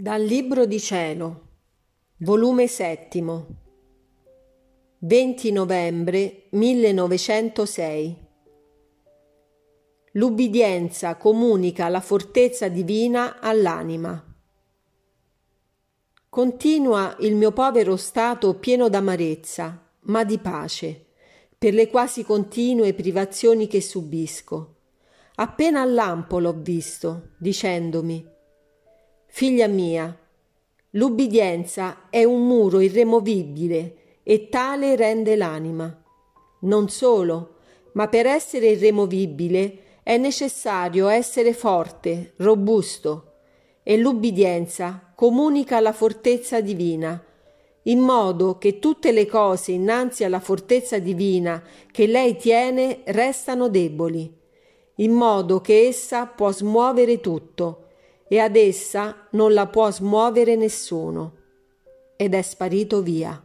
Dal Libro di Cielo, volume settimo, 20 novembre 1906. L'ubbidienza comunica la fortezza divina all'anima. Continua il mio povero stato pieno d'amarezza, ma di pace, per le quasi continue privazioni che subisco. Appena al lampo l'ho visto, dicendomi Figlia mia, l'ubbidienza è un muro irremovibile e tale rende l'anima. Non solo, ma per essere irremovibile è necessario essere forte, robusto, e l'ubbidienza comunica la fortezza divina, in modo che tutte le cose innanzi alla fortezza divina che lei tiene restano deboli, in modo che essa può smuovere tutto, e ad essa non la può smuovere nessuno. Ed è sparito via.